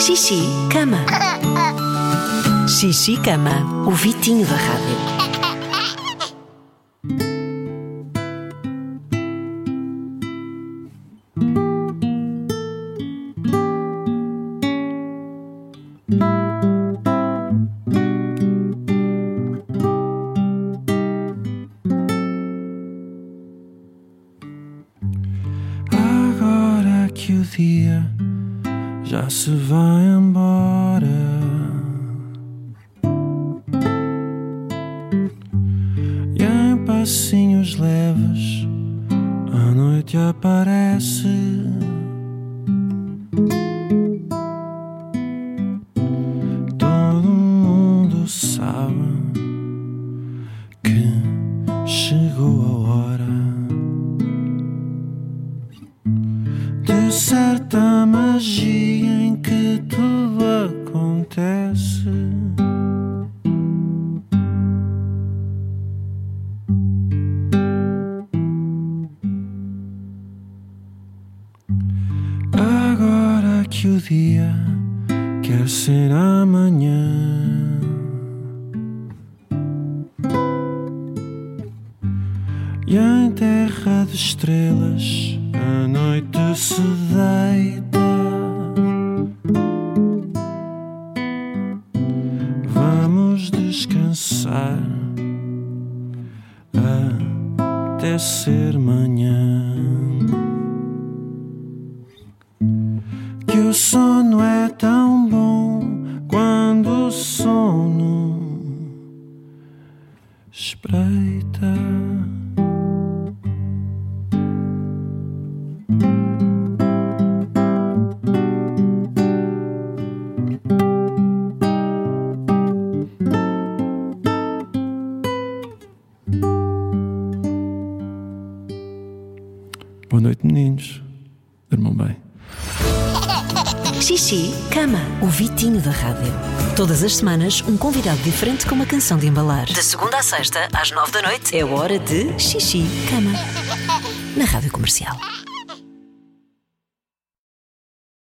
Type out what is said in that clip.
Xixi, cama. Xixi, cama. O Vitinho da Rádio. Agora que o dia já se vai embora. E em passinhos leves a noite aparece. Todo mundo sabe que chegou a hora. de certa magia em que tudo acontece. Agora que o dia quer ser amanhã. E em terra de estrelas a noite se deita. Vamos descansar até ser manhã. Que o sono é tão bom quando o sono espreita. Boa noite, meninos. Dormam bem. Xixi, cama. O Vitinho da Rádio. Todas as semanas, um convidado diferente com uma canção de embalar. De segunda a sexta, às nove da noite, é hora de Xixi, cama. Na Rádio Comercial.